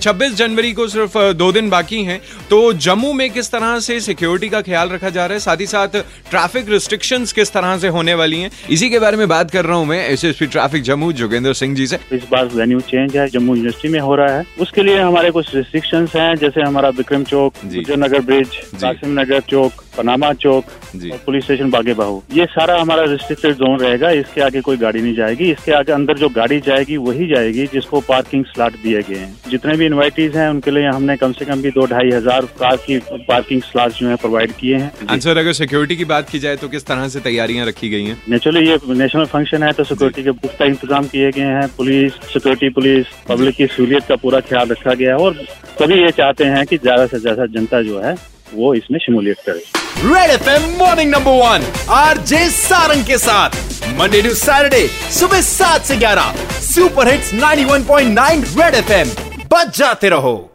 26 जनवरी को सिर्फ़ दो दिन बाकी हैं। तो जम्मू में किस तरह से सिक्योरिटी का ख्याल रखा जा रहा है? साथ ही साथ ट्रैफ़िक रिस्ट्रिक्शंस किस तरह से होने वाली हैं? इसी के बारे में बात कर रहा हूँ मैं एसएसपी ट्रैफ़िक जम्मू जोगेंद्र सिंह जी से। इस बार वेन्यू चेंज है जम्मू यूनिवर्सिटी में हो रहा है। उसके लिए हमारे कुछ रिस्ट्रिक्शन है जैसे हमारा Vikram Chowk Nagar bridge Kasim Nagar Chowk Panama Chowk police station Bagh-e Bahu. ये सारा हमारा रिस्ट्रिक्टेड जोन रहेगा। इसके आगे कोई गाड़ी नहीं जाएगी। इसके आगे अंदर जो गाड़ी जाएगी वही जाएगी जिसको पार्किंग स्लॉट दिए गए हैं। जितने भी इन्वाइटीज हैं उनके लिए हमने कम से कम भी दो ढाई हज़ार कार की पार्किंग स्लॉट जो है प्रोवाइड किए हैं। आंसर अगर सिक्योरिटी की बात की जाए तो किस तरह से तैयारियाँ रखी गई हैं? नेचुरली ये नेशनल फ़ंक्शन है तो सिक्योरिटी के पुख्ता इंतज़ाम किए गए हैं। पुलिस सिक्योरिटी पुलिस पब्लिक की सहूलियत का पूरा ख्याल रखा गया है और सभी ये चाहते हैं कि ज़्यादा से ज़्यादा जनता जो है वो इसमें शमूलियत करे। Red F M morning number one R J Sarang के साथ। मंडे टू सैटरडे सुबह सात से ग्यारह। सुपर हिट्स 91.9 रेड एफएम बच जाते रहो।